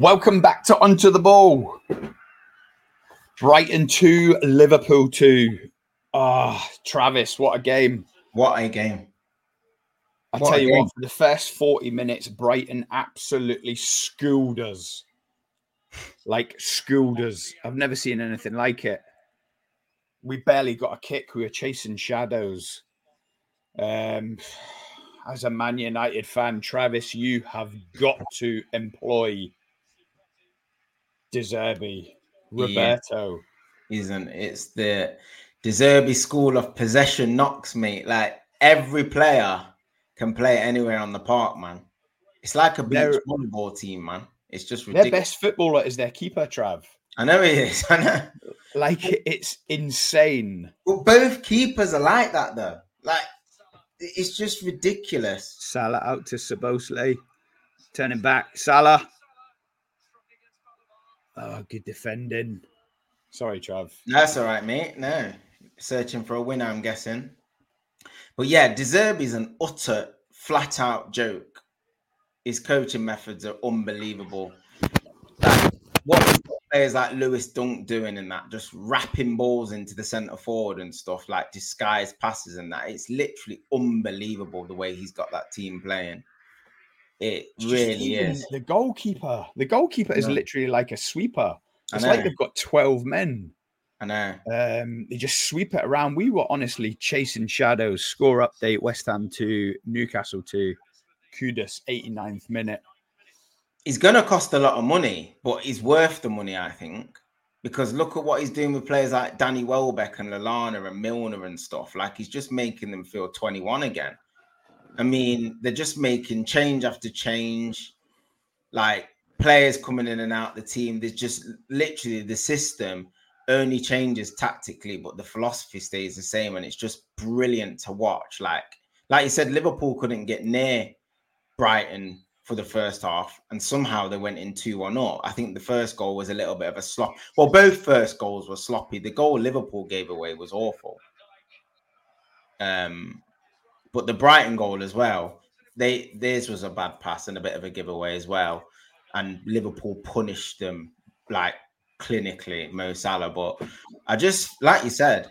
Welcome back to Onto the Ball. Brighton 2, Liverpool 2. Ah, Travis, what a game. What a game. I tell you game. what, for the first 40 minutes, Brighton absolutely schooled us. Like schooled us. I've never seen anything like it. We barely got a kick. We were chasing shadows. Um, as a Man United fan, Travis, you have got to employ De Zerbi, Yeah. Roberto. Isn't it's the De Zerbi school of possession knocks, mate. Like every player can play anywhere on the park, man. It's like a beach They're- volleyball team, man. It's just Their best footballer is their keeper, Trav. I know it is. I know. Like it's insane. But both keepers are like that, though. Like it's just ridiculous. Salah out to Szoboszlai. Turning back. Salah. Oh, good defending. Sorry, Trav. That's all right, mate. No, searching for a winner, I'm guessing. But yeah, De Zerbi is an utter flat out joke. His coaching methods are unbelievable. Like, what is players like Lewis Dunk doing in that? Just wrapping balls into the centre forward and stuff, like disguised passes and that. It's literally unbelievable the way he's got that team playing. It really is. The goalkeeper. The goalkeeper is literally like a sweeper. It's like they've got 12 men. I know. Um, they just sweep it around. We were honestly chasing shadows. Score update West Ham 2, Newcastle 2. Kudus, 89th minute. he's going to cost a lot of money, but he's worth the money, I think. Because look at what he's doing with players like Danny Welbeck and Lallana and Milner and stuff. Like he's just making them feel 21 again. I mean, they're just making change after change. Like players coming in and out the team. There's just literally the system only changes tactically, but the philosophy stays the same. And it's just brilliant to watch. Like, like you said, Liverpool couldn't get near Brighton for the first half, and somehow they went in 2 1 up. I think the first goal was a little bit of a slop. Well, both first goals were sloppy. The goal Liverpool gave away was awful. Um, but the Brighton goal as well, they theirs was a bad pass and a bit of a giveaway as well. And Liverpool punished them like clinically, Mo Salah. But I just like you said,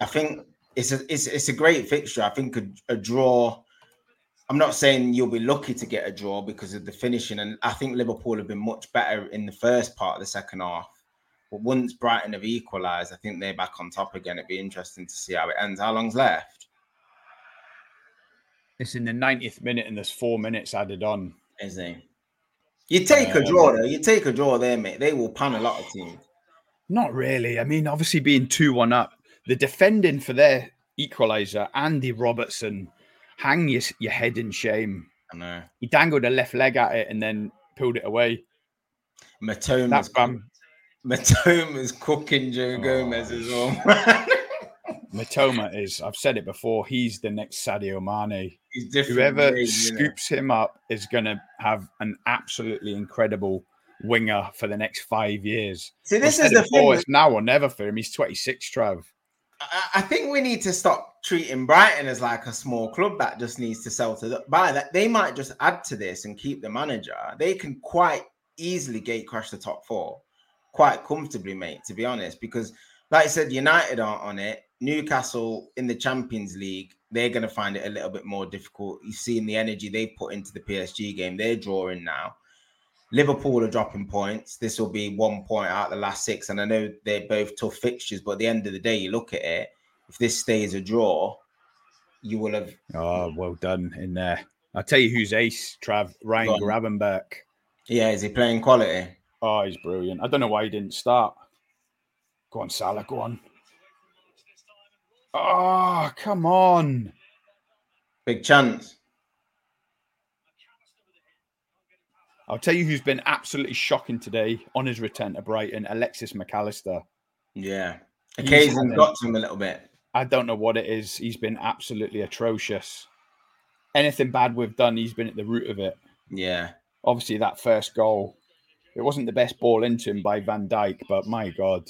I think it's a it's, it's a great fixture. I think a, a draw. I'm not saying you'll be lucky to get a draw because of the finishing, and I think Liverpool have been much better in the first part of the second half. But once Brighton have equalised, I think they're back on top again. It'd be interesting to see how it ends. How long's left? It's in the 90th minute and there's four minutes added on. Is he? You take a Um, draw though. You take a draw there, mate. They will pan a lot of teams. Not really. I mean, obviously being 2 1 up, the defending for their equaliser, Andy Robertson, hang your, your head in shame. I know. He dangled a left leg at it and then pulled it away. Mitoma's, That's bam. Mitoma's cooking Joe Oh, Gomez as well. Mitoma is, I've said it before, he's the next Sadio Mane. He's different. Whoever breed, you know. scoops him up is going to have an absolutely incredible winger for the next five years. See, this is the before, thing. It's now or never for him. He's 26, Trav. I, I think we need to stop treating Brighton as like a small club that just needs to sell to the buy. That they might just add to this and keep the manager. They can quite easily gate crash the top four quite comfortably, mate. To be honest, because like I said, United aren't on it. Newcastle in the Champions League, they're going to find it a little bit more difficult. You've seen the energy they put into the PSG game. They're drawing now. Liverpool are dropping points. This will be one point out of the last six. And I know they're both tough fixtures, but at the end of the day, you look at it, if this stays a draw, you will have Oh, well done in there. I'll tell you who's ace, Trav. Ryan Gravenberch. yeah, is he playing quality? Oh, he's brilliant. I don't know why he didn't start. Go on, Salah. Go on. Oh, come on. Big chance. I'll tell you who's been absolutely shocking today on his return to Brighton, Alexis Mac Allister. Yeah. He's Occasion had got to him a little bit. I don't know what it is. He's been absolutely atrocious. Anything bad we've done, he's been at the root of it. Yeah. Obviously, that first goal, it wasn't the best ball into him by Van Dijk, but my God,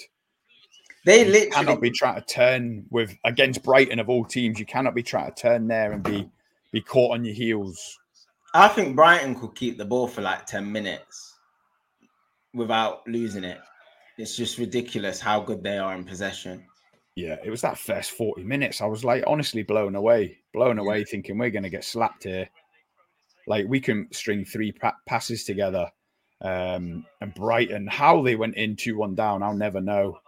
They you literally cannot be trying to turn with against Brighton of all teams. You cannot be trying to turn there and be be caught on your heels. I think Brighton could keep the ball for like 10 minutes. without losing it. It's just ridiculous how good they are in possession. Yeah, it was that first 40 minutes. I was like honestly blown away, blown away, thinking we're going to get slapped here. Like we can string three pa- passes together. Um, and Brighton, how they went in 2 1 down, I'll never know.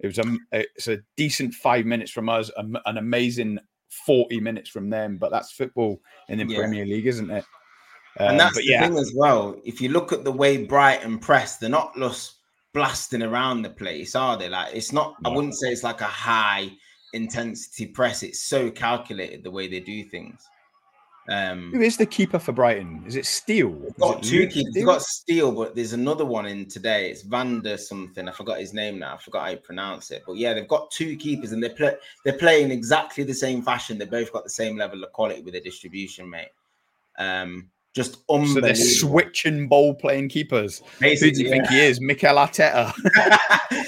It was a, it's a decent five minutes from us, an amazing 40 minutes from them, but that's football in the yeah. Premier League, isn't it? Um, and that's the yeah. thing as well. If you look at the way Brighton press, they're not just blasting around the place, are they? Like it's not. No. I wouldn't say it's like a high intensity press. It's so calculated the way they do things. Um, Who is the keeper for Brighton? Is it Steele? Got two keepers. They've got Steele, but there's another one in today. It's Vander something. I forgot his name now. I forgot how you pronounce it. But yeah, they've got two keepers, and they play. They're playing exactly the same fashion. They both got the same level of quality with their distribution, mate. Um, just unbelievable. So they're switching ball playing keepers. Basically, Who do you yeah. think he is? Mikel Arteta.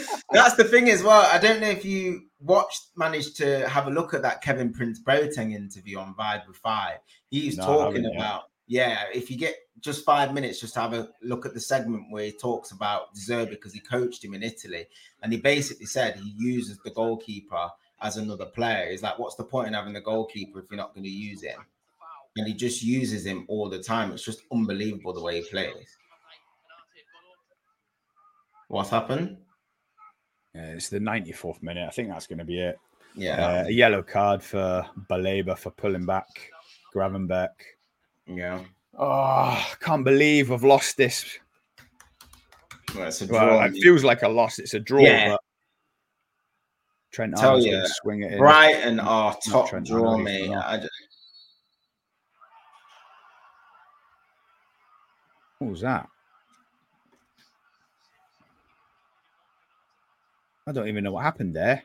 That's the thing as well. I don't know if you watched, managed to have a look at that Kevin Prince Boateng interview on Vibe with Five. He's no, talking about, yeah, if you get just five minutes, just have a look at the segment where he talks about Zerbi because he coached him in Italy. And he basically said he uses the goalkeeper as another player. He's like, what's the point in having the goalkeeper if you're not going to use him? And he just uses him all the time. It's just unbelievable the way he plays. What's happened? Yeah, it's the 94th minute. I think that's going to be it. Yeah. Uh, a yellow card for Baleba for pulling back Gravenberch. Yeah. Oh, can't believe we've lost this. Well, it's a draw. Well, it feels like a loss. It's a draw, yeah. but Trent Tell Arnold's you, swing it in. Brighton are top Trent draw, mate. Just... What was that? I don't even know what happened there.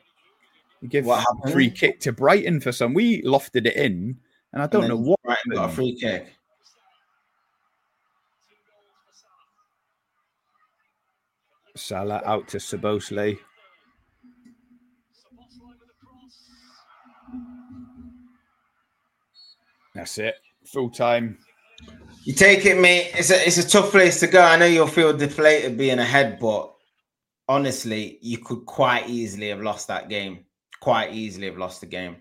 You give what happened? free kick to Brighton for some. We lofted it in, and I don't and know what. Brighton got a free kick. Salah out to Szoboszlai. That's it. Full time. You take it, mate. It's a it's a tough place to go. I know you'll feel deflated being ahead, but honestly, you could quite easily have lost that game. Quite easily have lost the game.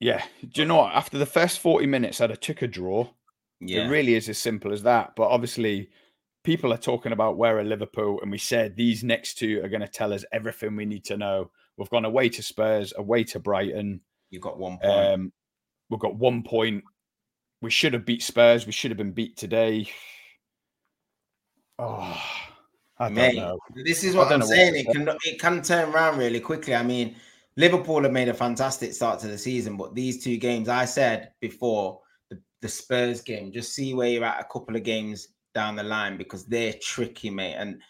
Yeah. Do you know what? After the first 40 minutes, I'd have took a draw. Yeah. It really is as simple as that. But obviously, people are talking about where are Liverpool, and we said these next two are going to tell us everything we need to know. We've gone away to Spurs, away to Brighton. You've got one point. Um, we've got one point. We should have beat Spurs. We should have been beat today. Oh, I Mate, know. This is what I'm saying. What it can it can turn around really quickly. I mean, Liverpool have made a fantastic start to the season, but these two games, I said before the, the Spurs game, just see where you're at a couple of games down the line because they're tricky, mate. And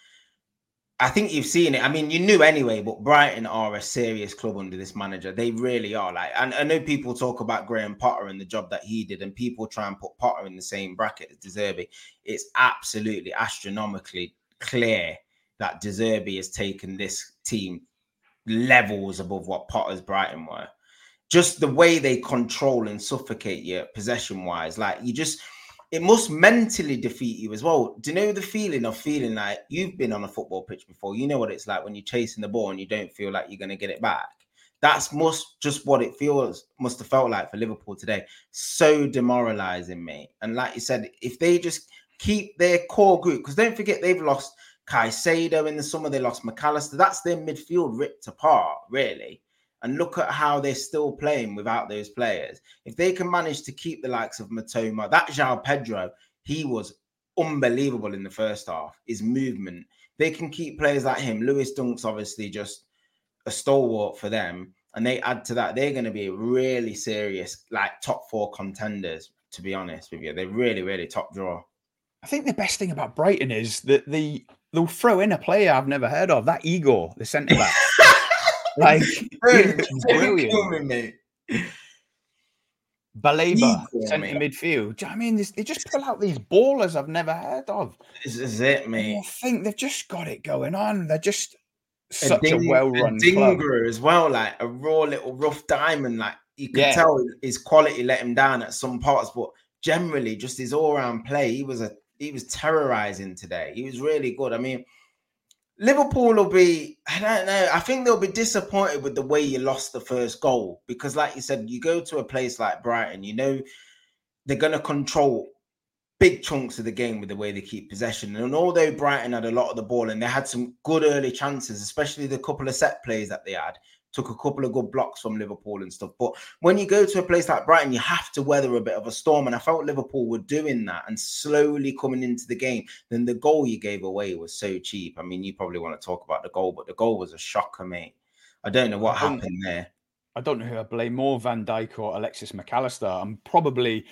I think you've seen it. I mean, you knew anyway, but Brighton are a serious club under this manager. They really are. Like, and I know people talk about Graham Potter and the job that he did, and people try and put Potter in the same bracket as De Zerbi. It's absolutely astronomically clear that De Zerbi has taken this team levels above what Potter's Brighton were. Just the way they control and suffocate you possession wise, like you just it must mentally defeat you as well. Do you know the feeling of feeling like you've been on a football pitch before? You know what it's like when you're chasing the ball and you don't feel like you're going to get it back. That's must just what it feels must have felt like for Liverpool today. So demoralizing, mate. And like you said, if they just keep their core group, because don't forget they've lost Caicedo in the summer, they lost Mac Allister. That's their midfield ripped apart, really and look at how they're still playing without those players. If they can manage to keep the likes of Mitoma, that João Pedro, he was unbelievable in the first half. His movement, they can keep players like him. Lewis Dunk's obviously just a stalwart for them, and they add to that, they're going to be really serious, like top four contenders. To be honest with you, they're really, really top draw. I think the best thing about Brighton is that the they'll throw in a player I've never heard of, that Igor, the centre back. Like brilliant. Me. Baleba, centre midfield. Do you know I mean? they just pull out these ballers I've never heard of. This is it, mate. I think they've just got it going on. They're just such a, ding, a well-run Dinger as well, like a raw little rough diamond. Like you can yeah. tell his quality let him down at some parts, but generally just his all-round play. He was a he was terrorizing today. He was really good. I mean, Liverpool will be, I don't know, I think they'll be disappointed with the way you lost the first goal because, like you said, you go to a place like Brighton, you know, they're going to control big chunks of the game with the way they keep possession. And although Brighton had a lot of the ball and they had some good early chances, especially the couple of set plays that they had, took a couple of good blocks from Liverpool and stuff. But when you go to a place like Brighton, you have to weather a bit of a storm. And I felt Liverpool were doing that and slowly coming into the game. Then the goal you gave away was so cheap. I mean, you probably want to talk about the goal, but the goal was a shocker, mate. I don't know what happened there. I don't know who I blame more, Van Dijk or Alexis Mac Allister. I'm probably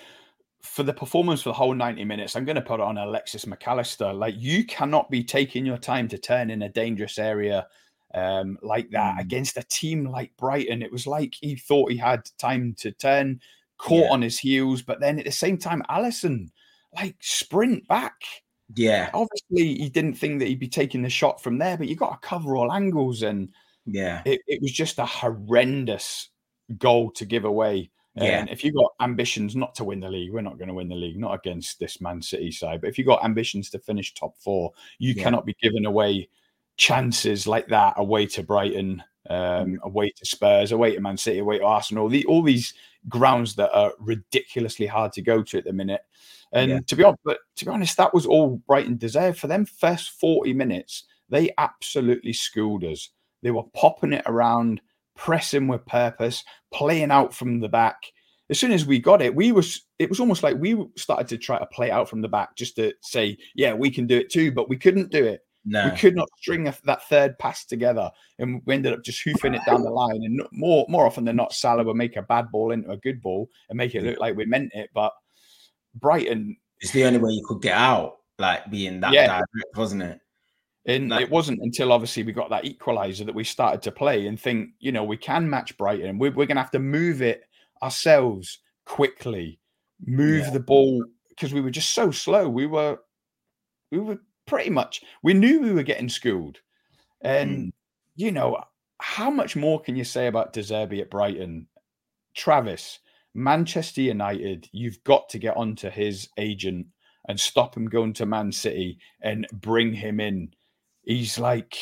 for the performance for the whole 90 minutes, I'm going to put it on Alexis Mac Allister. Like, you cannot be taking your time to turn in a dangerous area um, like that mm. against a team like Brighton. It was like he thought he had time to turn, caught yeah. on his heels, but then at the same time, Alisson like sprint back. Yeah. Obviously, he didn't think that he'd be taking the shot from there, but you got to cover all angles. And yeah, it, it was just a horrendous goal to give away. Yeah. And if you've got ambitions not to win the league, we're not going to win the league, not against this Man City side. But if you've got ambitions to finish top four, you yeah. cannot be giving away chances like that away to Brighton, um, mm. away to Spurs, away to Man City, away to Arsenal. The, all these grounds that are ridiculously hard to go to at the minute. And yeah. to be honest, but to be honest, that was all Brighton deserved for them. First forty minutes, they absolutely schooled us. They were popping it around, pressing with purpose, playing out from the back. As soon as we got it, we was it was almost like we started to try to play out from the back just to say, yeah, we can do it too, but we couldn't do it no. We could not string a, that third pass together, and we ended up just hoofing it down the line. And more more often than not, Salah would make a bad ball into a good ball and make it look like we meant it. But Brighton, it's the only way you could get out, like being that yeah. direct, wasn't it? And like, it wasn't until obviously we got that equalizer that we started to play and think, you know, we can match Brighton. We're, we're going to have to move it ourselves quickly, move yeah. the ball because we were just so slow. We were, we were pretty much we knew we were getting schooled. And mm. you know, how much more can you say about De Zerbi at Brighton? Travis, Manchester United, you've got to get onto his agent and stop him going to Man City and bring him in. He's like,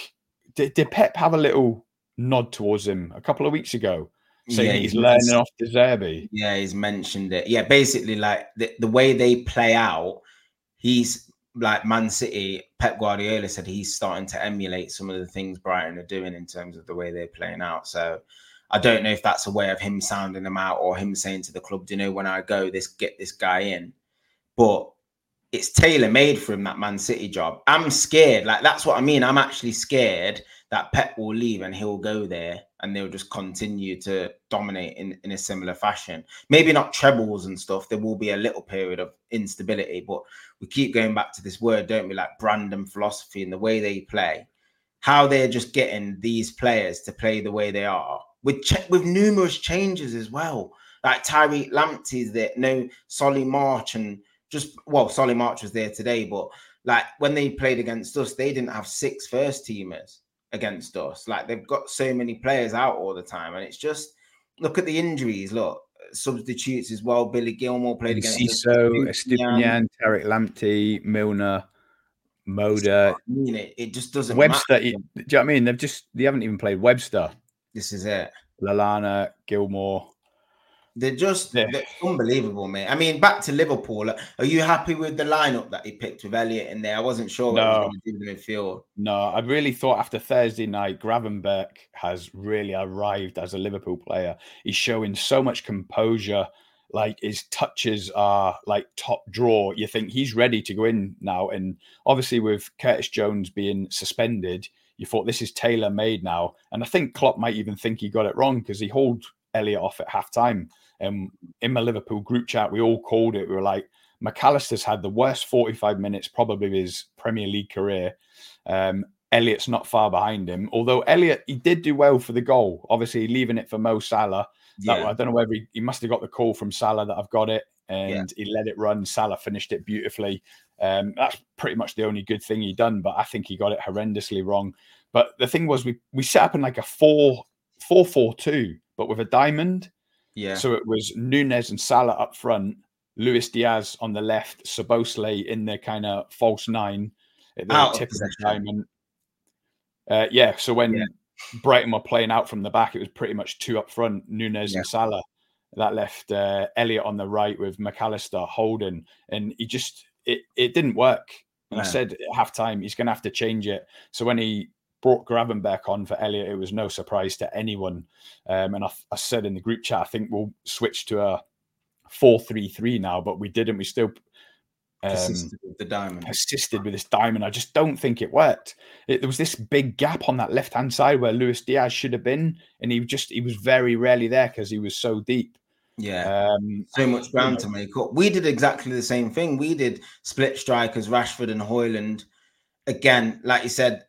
did, did Pep have a little nod towards him a couple of weeks ago? saying yeah, he's, he's learning off De Zerbi. Yeah, he's mentioned it. Yeah, basically, like the, the way they play out, he's like Man City, Pep Guardiola said he's starting to emulate some of the things Brighton are doing in terms of the way they're playing out. So I don't know if that's a way of him sounding them out or him saying to the club, "Do you know when I go, this get this guy in?" But it's tailor made for him that Man City job. I'm scared. Like that's what I mean. I'm actually scared that Pep will leave and he'll go there and they'll just continue to dominate in, in a similar fashion. Maybe not trebles and stuff. There will be a little period of instability, but we keep going back to this word, don't we? Like brand and philosophy and the way they play, how they're just getting these players to play the way they are with ch- with numerous changes as well. Like Tariq Lamptey's there, no Solly March and just well, Solly March was there today, but like when they played against us, they didn't have six first teamers against us. Like they've got so many players out all the time, and it's just look at the injuries. Look, substitutes as well. Billy Gilmour played against Ciso, Estupiñán, Tariq Lamptey, Milner, Moder. I mean, it, it just doesn't. Webster. You, do you know what I mean? They've just they haven't even played Webster. This is it. Lallana, Gilmour. They're just yeah. they're unbelievable, mate. I mean, back to Liverpool. Are you happy with the lineup that he picked with Elliot in there? I wasn't sure no. what he was going to do midfield. No, I really thought after Thursday night, Gravenberch has really arrived as a Liverpool player. He's showing so much composure. Like his touches are like top draw. You think he's ready to go in now. And obviously, with Curtis Jones being suspended, you thought this is tailor made now. And I think Klopp might even think he got it wrong because he hauled Elliott off at half time. And in my Liverpool group chat, we all called it. We were like, Mac Allister's had the worst 45 minutes probably of his Premier League career. Um, Elliott's not far behind him, although Elliott he did do well for the goal. Obviously, leaving it for Mo Salah. That, I don't know whether he, he, must have got the call from Salah that I've got it, and yeah. he let it run. Salah finished it beautifully. Um, that's pretty much the only good thing he done, but I think he got it horrendously wrong. But the thing was, we we set up in like a four four four two, but with a diamond. Yeah. So it was Nunez and Salah up front. Luis Diaz on the left, Szoboszlai in the kind of false nine at the Out tip of the diamond. Uh, yeah, so when Yeah. Brighton were playing out from the back, it was pretty much two up front, Nunez Yeah. and Salah. That left uh, Elliot on the right with Mac Allister holding, and he just it it didn't work. And I said at halftime he's going to have to change it. So when he brought Gravenberch on for Elliot, it was no surprise to anyone. Um, and I, I said in the group chat, I think we'll switch to a four-three-three now, but we didn't. We still um, Persisted with the diamond. persisted with this diamond. I just don't think it worked. It, there was this big gap on that left hand side where Luis Diaz should have been, and he just he was very rarely there because he was so deep. Yeah. Um, so much ground know. to make up. We did exactly the same thing. We did split strikers, Rashford and Højlund. Again, like you said,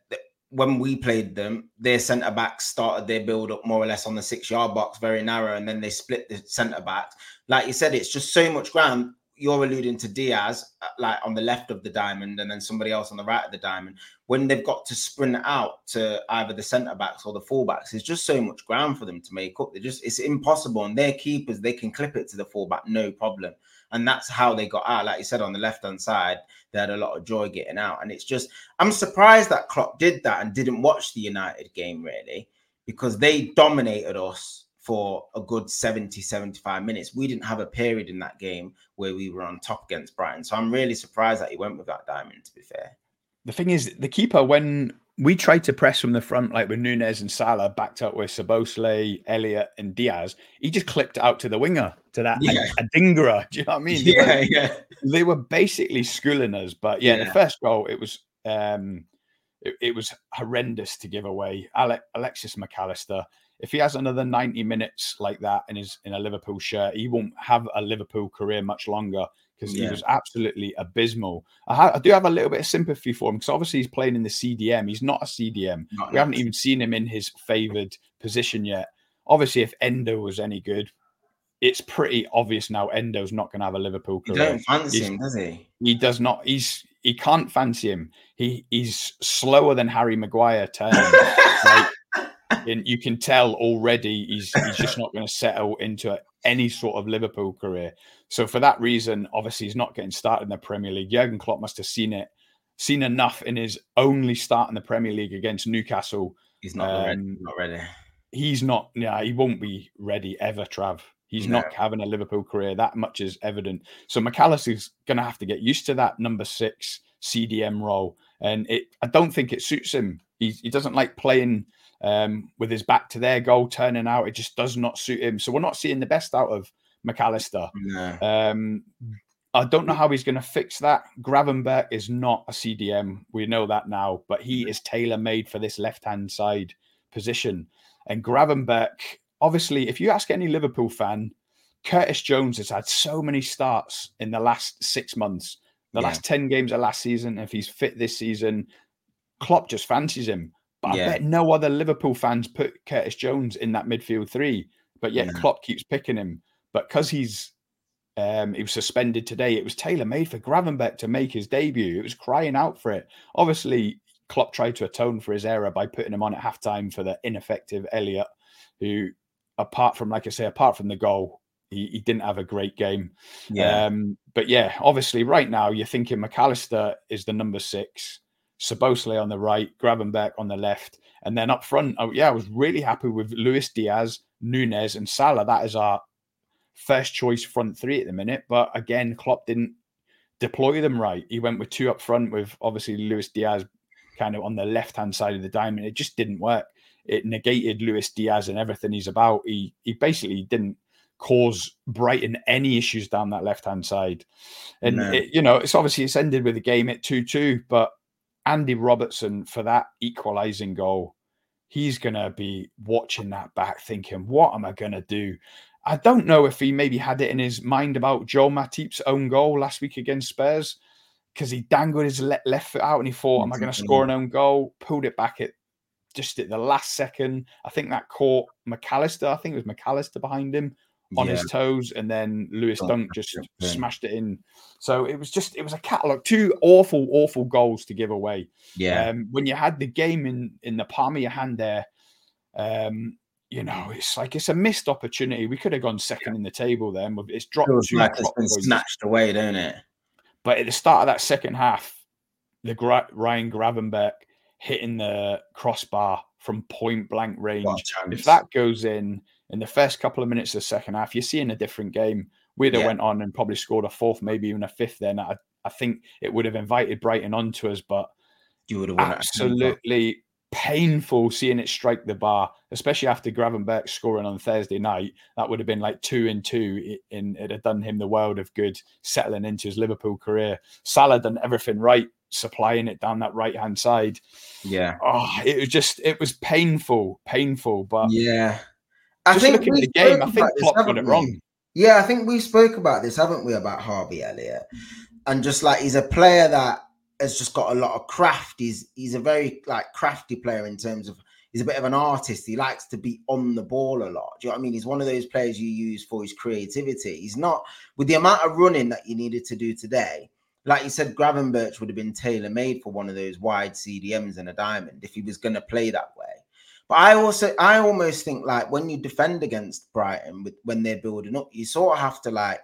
when we played them, their centre backs started their build up more or less on the six yard box, very narrow, and then they split the centre backs. Like you said, it's just so much ground. You're alluding to Diaz, uh, like on the left of the diamond, and then somebody else on the right of the diamond. When they've got to sprint out to either the centre backs or the fullbacks, there's just so much ground for them to make up. They just it's impossible. And their keepers, they can clip it to the full back, no problem. And that's how they got out. Like you said, on the left hand side, they had a lot of joy getting out. And it's just, I'm surprised that Klopp did that and didn't watch the United game really, because they dominated us for a good 70, 75 minutes. We didn't have a period in that game where we were on top against Brighton. So I'm really surprised that he went with that diamond, to be fair. the thing is, the keeper when we tried to press from the front, like with Nunez and Salah, backed up with Szoboszlai, Elliot, and Diaz, he just clipped out to the winger to that Yeah. Adingra. Do you know what I mean? They were- Yeah, yeah. they were basically schooling us. But yeah, the first goal it was um it, it was horrendous to give away. Ale- Alexis Mac Allister, if he has another 90 minutes like that in his in a Liverpool shirt, he won't have a Liverpool career much longer because he was absolutely abysmal. I, ha- I do have a little bit of sympathy for him because obviously he's playing in the CDM. He's not a CDM. Not We haven't even seen him in his favoured position yet. Obviously, if Endo was any good, it's pretty obvious now Endo's not going to have a Liverpool You career don't fancy He's- him, does he? he does not. He's he can't fancy him. He he's slower than Harry Maguire turning. like, and you can tell already he's he's just not going to settle into any sort of Liverpool career. So for that reason, obviously he's not getting started in the Premier League. Jurgen Klopp must have seen it, seen enough in his only start in the Premier League against Newcastle. He's not ready. Um, Not ready. He's not. Yeah, he won't be ready ever, Trav. He's No. not having a Liverpool career. That much is evident. So Mac Allister's going to have to get used to that number six CDM role, and it. I don't think it suits him. He, he doesn't like playing um, with his back to their goal, turning out. It just does not suit him. So we're not seeing the best out of Mac Allister. No. Um, I don't know how he's going to fix that. Gravenberch is not a CDM. We know that now, but he is tailor made for this left hand side position. And Gravenberch, obviously, if you ask any Liverpool fan, Curtis Jones has had so many starts in the last six months, the Yeah. last 10 games of last season. If he's fit this season, Klopp just fancies him. But Yeah. I bet no other Liverpool fans put Curtis Jones in that midfield three. But yet No. Klopp keeps picking him. But because he's um, he was suspended today. It was tailor made for Gravenberch to make his debut. It was crying out for it. Obviously, Klopp tried to atone for his error by putting him on at halftime for the ineffective Elliot, who, apart from, like I say, apart from the goal, he, he didn't have a great game. Yeah. Um, but yeah, obviously, right now you're thinking Mac Allister is the number six, Szoboszlai on the right, Gravenberch on the left, and then up front. Oh, yeah, I was really happy with Luis Diaz, Nunez, and Salah. That is our first choice front three at the minute. But again, Klopp didn't deploy them right. He went with two up front with obviously Luis Diaz kind of on the left hand side of the diamond. It just didn't work. It negated Luis Diaz and everything he's about. He he basically didn't cause Brighton any issues down that left hand side. And No. it, you know, it's obviously it's ended with the game at 2-2, but Andy Robertson for that equalizing goal, he's gonna be watching that back thinking, what am I gonna do? I don't know if he maybe had it in his mind about Joe Matip's own goal last week against Spurs because he dangled his le- left foot out and he thought, Am I going to score an own goal? Pulled it back at just at the last second. I think that caught Mac Allister. I think it was Mac Allister behind him on yeah. his toes, and then Lewis Dunk Dunk just yeah. smashed it in. So it was just, it was a catalogue. Two awful, awful goals to give away yeah. um, when you had the game in in the palm of your hand there, um, you know, it's like it's a missed opportunity. We could have gone second in the table then. but It's dropped. Like it's been points. snatched away, don't it? But at the start of that second half, the Gra- Ryan Gravenberch hitting the crossbar from point blank range. What a chance. If that goes in in the first couple of minutes of the second half, you're seeing a different game. We'd have Yeah. went on and probably scored a fourth, maybe even a fifth. Then I, I think it would have invited Brighton onto us, but you would have absolutely painful seeing it strike the bar, especially after Gravenberch scoring on Thursday night. That would have been like two and two, and it had done him the world of good settling into his Liverpool career. Salah done everything right, supplying it down that right hand side. Yeah. Oh, it was just, it was painful, painful. But Yeah. I just looking at the game, I think Klopp got it wrong. Yeah, I think we spoke about this, haven't we, about Harvey Elliott? And just like he's a player that has just got a lot of craft. He's he's a very like crafty player in terms of he's a bit of an artist. He likes to be on the ball a lot. Do you know what I mean? He's one of those players you use for his creativity. He's not with the amount of running that you needed to do today. Like you said, Gravenberch would have been tailor made for one of those wide CDMs and a diamond if he was going to play that way. But I also, I almost think like when you defend against Brighton with when they're building up, you sort of have to like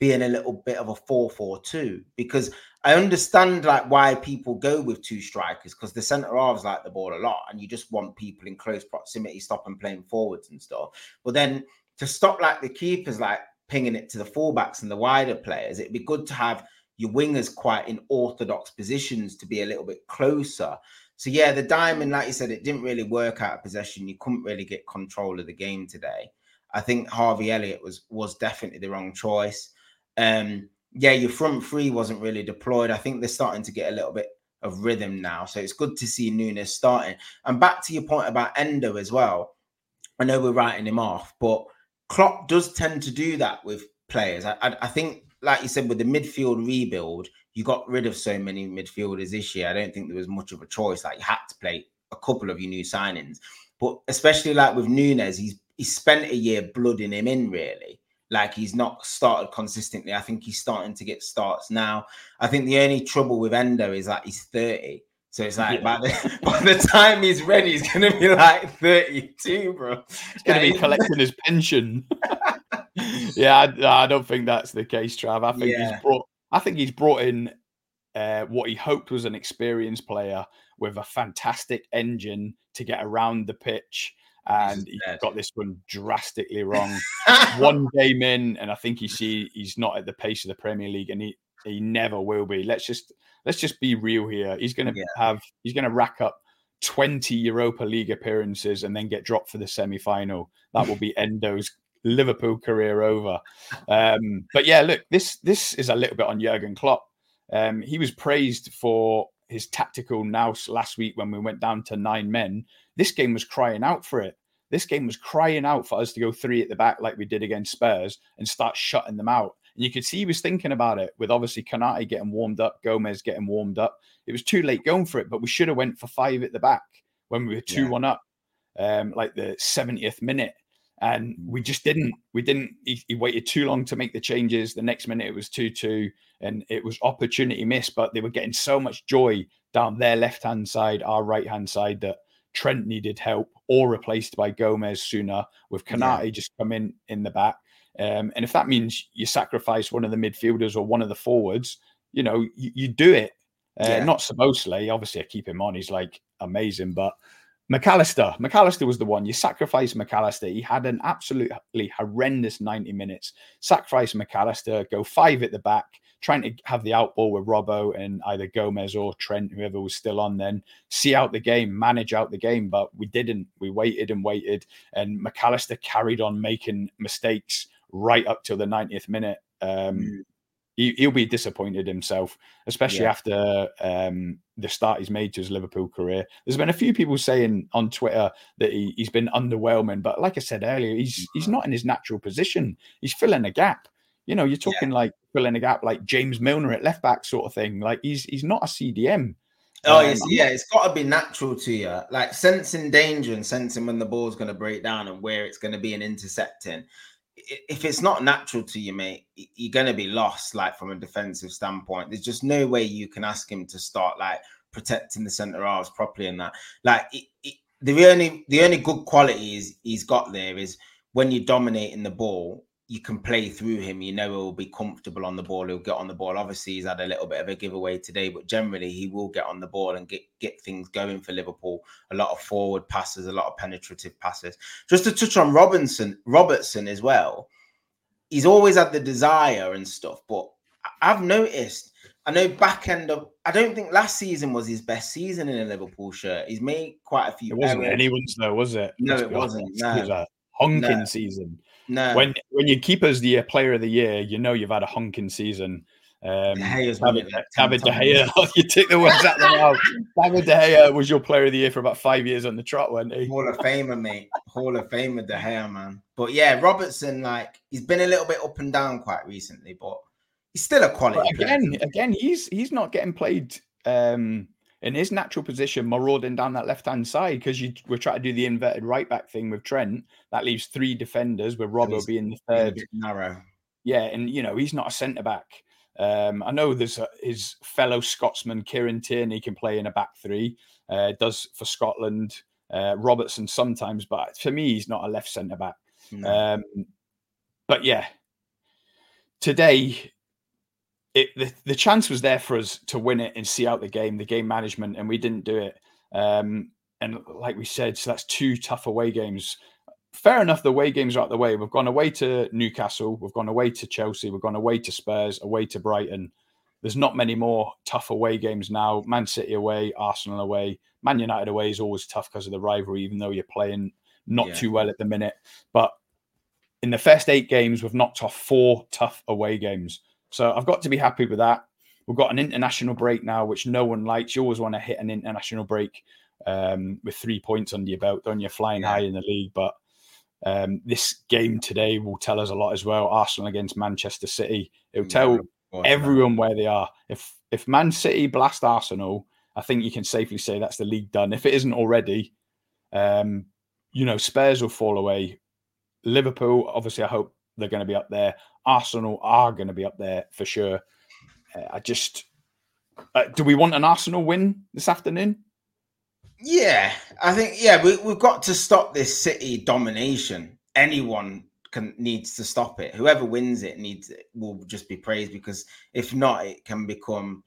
be in a little bit of a 4-4-2 because I understand like why people go with two strikers because the centre halves like the ball a lot and you just want people in close proximity stopping playing forwards and stuff. But then to stop like the keepers like pinging it to the fullbacks and the wider players, it'd be good to have your wingers quite in orthodox positions to be a little bit closer. So yeah, the diamond, like you said, it didn't really work out of possession. You couldn't really get control of the game today. I think Harvey Elliott was was definitely the wrong choice. Um, yeah, your front three wasn't really deployed. I think they're starting to get a little bit of rhythm now. So it's good to see Nunez starting. And back to your point about Endo as well. I know we're writing him off, but Klopp does tend to do that with players. I, I, I think, like you said, with the midfield rebuild, you got rid of so many midfielders this year. I don't think there was much of a choice. Like you had to play a couple of your new signings, but especially like with Nunez, he's he spent a year blooding him in really. Like he's not started consistently. I think he's starting to get starts now. I think the only trouble with Endo is that he's 30. So it's like Yeah. by, the, by the time he's ready, he's gonna be like 32, bro. He's going to be collecting his pension. yeah, I, I don't think that's the case, Trav. I think Yeah. he's brought. I think he's brought in uh, what he hoped was an experienced player with a fantastic engine to get around the pitch, and he got this one drastically wrong. one game in, and I think you see he's not at the pace of the Premier League, and he he never will be. Let's just let's just be real here. He's going to Yeah. have he's going to rack up. 20 Europa League appearances and then get dropped for the semi final. That will be Endo's Liverpool career over. Um, but yeah, look, this this is a little bit on Jurgen Klopp. Um, he was praised for his tactical nous last week when we went down to nine men. This game was crying out for it. This game was crying out for us to go three at the back like we did against Spurs and start shutting them out. And you could see he was thinking about it with obviously Konaté getting warmed up, Gomez getting warmed up. It was too late going for it, but we should have went for five at the back when we were two one up, um, like the 70th minute. And we just didn't. We didn't. He, he waited too long to make the changes. The next minute it was two two, and it was opportunity missed. But they were getting so much joy down their left hand side, our right hand side that Trent needed help or replaced by Gomez sooner with Yeah. Just come in in the back. Um, and if that means you sacrifice one of the midfielders or one of the forwards, you know, you, you do it. Uh, Yeah. Not Szoboszlai, obviously, I keep him on. He's like amazing, but Mac Allister, McAllister was the one. You sacrifice Mac Allister. He had an absolutely horrendous 90 minutes. Sacrifice Mac Allister, go five at the back, trying to have the outball with Robbo and either Gomez or Trent, whoever was still on then, see out the game, manage out the game. But we didn't. We waited and waited. And Mac Allister carried on making mistakes right up till the 90th minute. Um, Mm. he, he'll be disappointed himself, especially Yeah. after um, the start he's made to his Liverpool career. There's been a few people saying on Twitter that he, he's been underwhelming, but like I said earlier, he's he's not in his natural position. He's filling a gap. You know, you're talking like filling a gap, like James Milner at left back, sort of thing. Like he's he's not a CDM. Oh, Um, it's, yeah, it's got to be natural to you. Like sensing danger and sensing when the ball's going to break down and where it's going to be an intercepting. If it's not natural to you, mate, you're going to be lost. Like from a defensive standpoint, there's just no way you can ask him to start like protecting the centre halves properly and that. Like it, it, the only the only good quality is he's got there is when you're dominating the ball, you can play through him. You know he'll be comfortable on the ball. He'll get on the ball. Obviously, he's had a little bit of a giveaway today, but generally he will get on the ball and get get things going for Liverpool. A lot of forward passes, a lot of penetrative passes. Just to touch on Robinson, Robertson as well. He's always had the desire and stuff, but I've noticed I know back end of I don't think last season was his best season in a Liverpool shirt. He's made quite a few. It wasn't errors. anyone's though, was it? No, it wasn't. No. Honking no. season. No. When when you keep as the player of the year, you know you've had a honking season. Um, David De Gea, you take the words out of the mouth. David De Gea was your player of the year for about five years on the trot, wasn't he? Hall of Famer, mate. Hall of Famer De Gea, man. But yeah, Robertson, like he's been a little bit up and down quite recently, but he's still a quality. But again, player. again, he's he's not getting played um, in his natural position, marauding down that left hand side because you we're trying to do the inverted right back thing with Trent. That leaves three defenders, with Robbo being the third. Narrow. Yeah, and you know he's not a centre back. Um, I know there's a, his fellow Scotsman Kieran Tierney can play in a back three. Uh, does for Scotland. Uh, Robertson sometimes, but for me, he's not a left centre back. No. Um, but yeah, today it the, the chance was there for us to win it and see out the game, the game management, and we didn't do it. Um, and like we said, so that's two tough away games. Fair enough, the away games are out the way. We've gone away to Newcastle, we've gone away to Chelsea, we've gone away to Spurs, away to Brighton. There's not many more tough away games now. Man City away, Arsenal away, Man United away is always tough because of the rivalry, even though you're playing not yeah. too well at the minute. But in the first eight games, we've knocked off four tough away games. So I've got to be happy with that. We've got an international break now, which no one likes. You always want to hit an international break um, with three points under your belt, don't you? Flying high in the league. But um, this game today will tell us a lot as well. Arsenal against Manchester City. It'll tell yeah, everyone where they are. If if Man City blast Arsenal, I think you can safely say that's the league done. If it isn't already, um, you know, Spurs will fall away. Liverpool, obviously, I hope they're going to be up there. Arsenal are going to be up there for sure. Uh, I just uh, do we want an Arsenal win this afternoon? Yeah, I think yeah we, we've got to stop this City domination. Anyone can needs to stop it. Whoever wins it needs it will just be praised because if not, it can become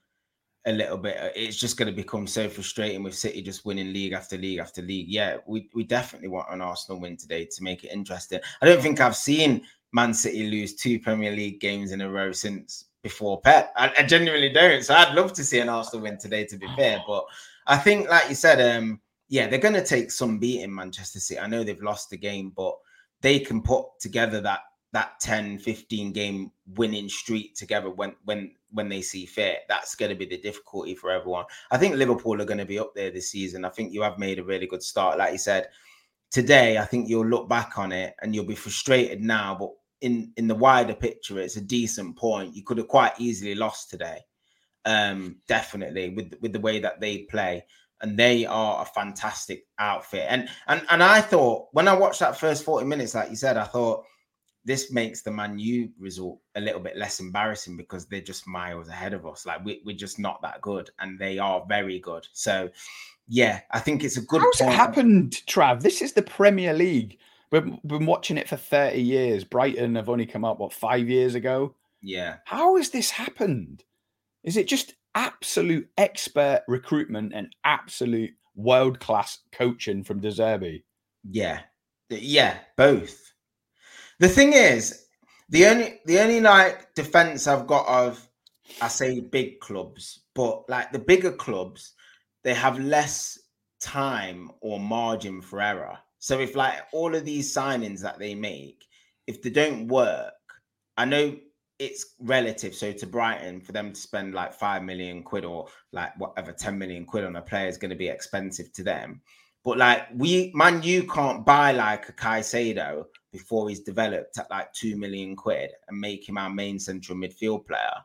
a little bit. Uh, it's just going to become so frustrating with City just winning league after league after league. Yeah, we we definitely want an Arsenal win today to make it interesting. I don't think I've seen Man City lose two Premier League games in a row since before Pep. I, I genuinely don't. So I'd love to see an Arsenal win today, to be fair. But I think, like you said, um, yeah, they're going to take some beating Manchester City. I know they've lost the game, but they can put together that that 10 15 game winning streak together when when when they see fit that's going to be the difficulty for everyone i think liverpool are going to be up there this season i think you have made a really good start like you said today i think you'll look back on it and you'll be frustrated now but in in the wider picture, it's a decent point. You could have quite easily lost today, um, definitely with with the way that they play, and they are a fantastic outfit. And and and I thought when I watched that first forty minutes, like you said, I thought this makes the Man U result a little bit less embarrassing because they're just miles ahead of us. Like we, we're just not that good, and they are very good. So, yeah, I think it's a good. How's point. it happened, Trav? This is the Premier League. We've been watching it for 30 years. Brighton have only come up, what, five years ago? Yeah. How has this happened? Is it just absolute expert recruitment and absolute world class coaching from De Zerbi? Yeah. Yeah, both. The thing is, the only the only like defense I've got of I say big clubs, but like the bigger clubs, they have less time or margin for error. So if like all of these signings that they make, if they don't work, I know it's relative. So to Brighton, for them to spend like five million quid or like whatever, 10 million quid on a player is going to be expensive to them. But like we man, you can't buy like a Caicedo before he's developed at like two million quid and make him our main central midfield player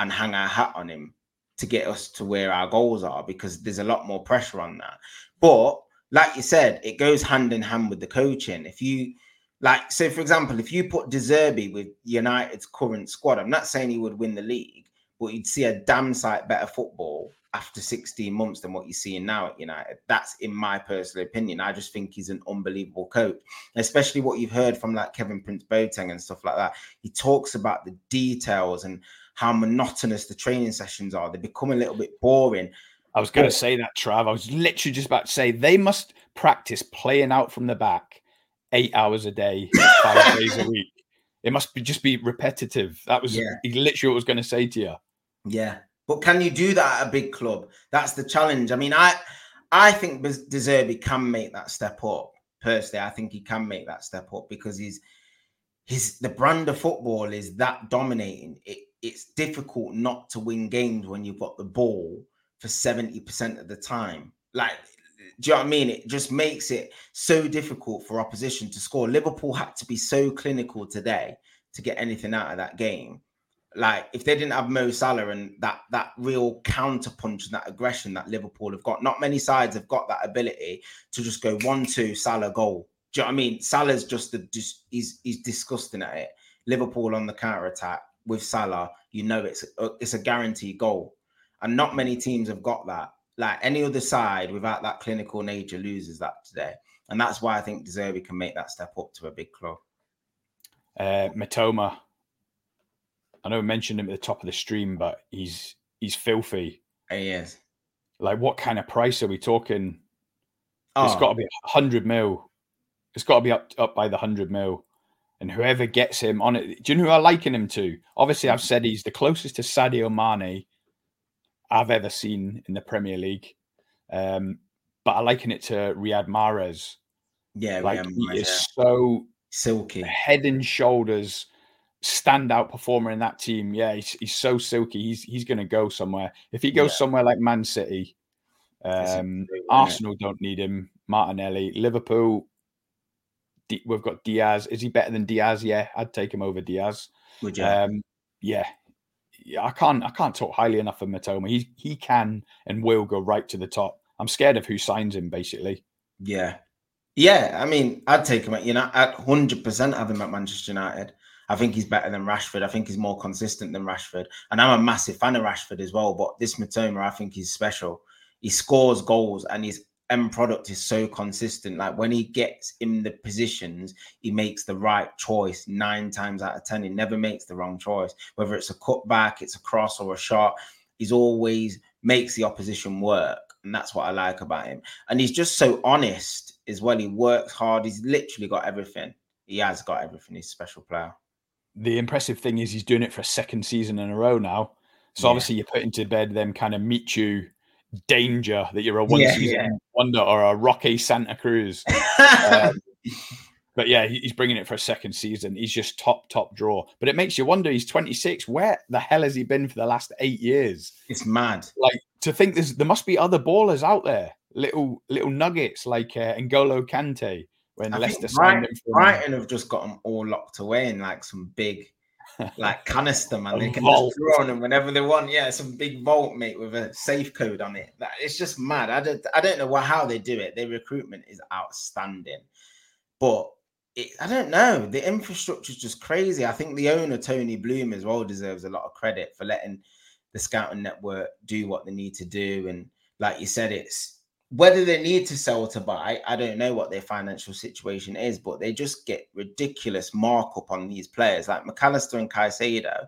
and hang our hat on him to get us to where our goals are because there's a lot more pressure on that. But like you said, it goes hand in hand with the coaching. If you like, so for example, if you put De Zerbi with United's current squad, I'm not saying he would win the league, but you'd see a damn sight better football after 16 months than what you're seeing now at United. That's in my personal opinion. I just think he's an unbelievable coach, especially what you've heard from like Kevin Prince Boateng and stuff like that. He talks about the details and how monotonous the training sessions are. They become a little bit boring. I was going to say that, Trav. I was literally just about to say they must practice playing out from the back eight hours a day, five days a week. It must be just be repetitive. That was yeah. literally what I was going to say to you. Yeah, but can you do that at a big club? That's the challenge. I mean, I I think De Zerbi can make that step up. Personally, I think he can make that step up because he's his the brand of football is that dominating. It, it's difficult not to win games when you've got the ball for 70% of the time. Like, do you know what I mean? It just makes it so difficult for opposition to score. Liverpool had to be so clinical today to get anything out of that game like if they didn't have Mo Salah and that that real counter punch and that aggression that Liverpool have got, not many sides have got that ability to just go one two Salah goal. Do you know what I mean? Salah's just the just he's he's disgusting at it. Liverpool on the counter attack with Salah, you know it's a, it's a guaranteed goal, and not many teams have got that. Like any other side without that clinical nature loses that today, and that's why I think De can make that step up to a big club. Uh, Mitoma I know I mentioned him at the top of the stream, but he's he's filthy. He is. Like, what kind of price are we talking? Oh. It's got to be hundred mil. It's got to be up up by the hundred mil, and whoever gets him on it. Do you know who I liken him to? Obviously, I've said he's the closest to Sadio Mane I've ever seen in the Premier League. Um, but I liken it to Riyad Mahrez. Yeah, like he is yeah. so silky, head and shoulders standout performer in that team. Yeah, he's, he's so silky. He's he's going to go somewhere. If he goes yeah. somewhere like Man City, um, Arsenal don't need him. Martinelli, Liverpool. D- we've got Diaz. Is he better than Diaz? Yeah, I'd take him over Diaz. Would you? Um, yeah, yeah. I can't. I can't talk highly enough of Mitoma. He he can and will go right to the top. I'm scared of who signs him. Basically. Yeah. Yeah, I mean, I'd take him at you know at hundred percent have him at Manchester United. I think he's better than Rashford. I think he's more consistent than Rashford. And I'm a massive fan of Rashford as well. But this Mitoma, I think he's special. He scores goals and his end product is so consistent. Like when he gets in the positions, he makes the right choice nine times out of 10. He never makes the wrong choice. Whether it's a cutback, it's a cross or a shot, he's always makes the opposition work. And that's what I like about him. And he's just so honest as well. He works hard. He's literally got everything. He has got everything. He's a special player the impressive thing is he's doing it for a second season in a row now. So yeah. obviously you're putting to bed them kind of meet you danger that you're a one yeah, season yeah. wonder or a Rocky Santa Cruz. um, but yeah, he's bringing it for a second season. He's just top top draw. But it makes you wonder. He's 26. Where the hell has he been for the last eight years? It's mad. Like to think there's there must be other ballers out there, little little nuggets like uh, N'Golo Kante, when I Leicester signed him. Brighton have just got them all locked away in like some big, like canister, man. they can vault. just draw on them whenever they want. Yeah, some big vault, mate, with a safe code on it. That it's just mad. I don't, I don't know what, how they do it. Their recruitment is outstanding, but it, I don't know. The infrastructure is just crazy. I think the owner Tony Bloom as well deserves a lot of credit for letting the scouting network do what they need to do. And like you said, it's whether they need to sell to buy, I don't know what their financial situation is, but they just get ridiculous markup on these players like Mac Allister and Caicedo.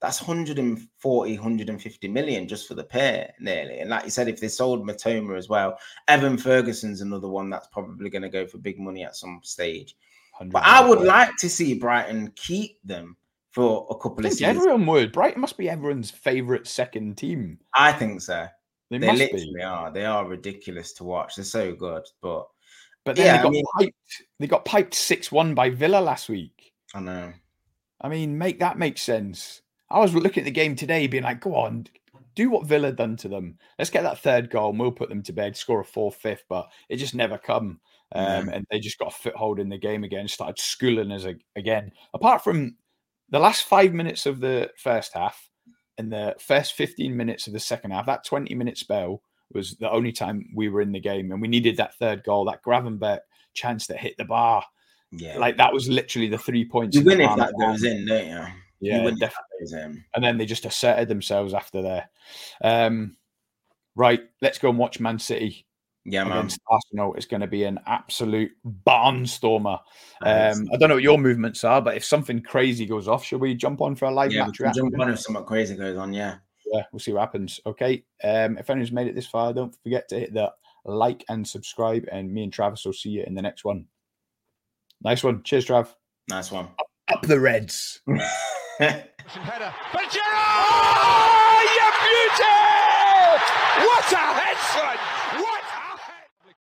That's 140, 150 million just for the pair, nearly. And like you said, if they sold Mitoma as well, Evan Ferguson's another one that's probably going to go for big money at some stage. But I would like to see Brighton keep them for a couple of seasons. Everyone would. Brighton must be everyone's favourite second team. I think so. They, they literally be. are. They are ridiculous to watch. They're so good, but but then yeah, they got I mean, piped. They got piped six one by Villa last week. I know. I mean, make that make sense. I was looking at the game today, being like, "Go on, do what Villa done to them. Let's get that third goal, and we'll put them to bed. Score a fourth, fifth." But it just never come, um, and they just got a foothold in the game again. Started schooling us again. Apart from the last five minutes of the first half, in the first 15 minutes of the second half, that 20 minute spell was the only time we were in the game, and we needed that third goal, that Gravenberch chance that hit the bar. Yeah, like that was literally the three points. You win if that goes in, don't you? Yeah, you definitely. And then they just asserted themselves after there. Um, Right, let's go and watch Man City yeah, man. against Arsenal is going to be an absolute barnstormer. Um, I don't know what your movements are, but if something crazy goes off, should we jump on for a live yeah, match? We'll jump on if something crazy goes on, yeah. Yeah, we'll see what happens. Okay. Um, if anyone's made it this far, don't forget to hit the like and subscribe. And me and Travis will see you in the next one. Nice one. Cheers, Trav. Nice one. Up, the Reds. But oh, you beauty! What a headshot!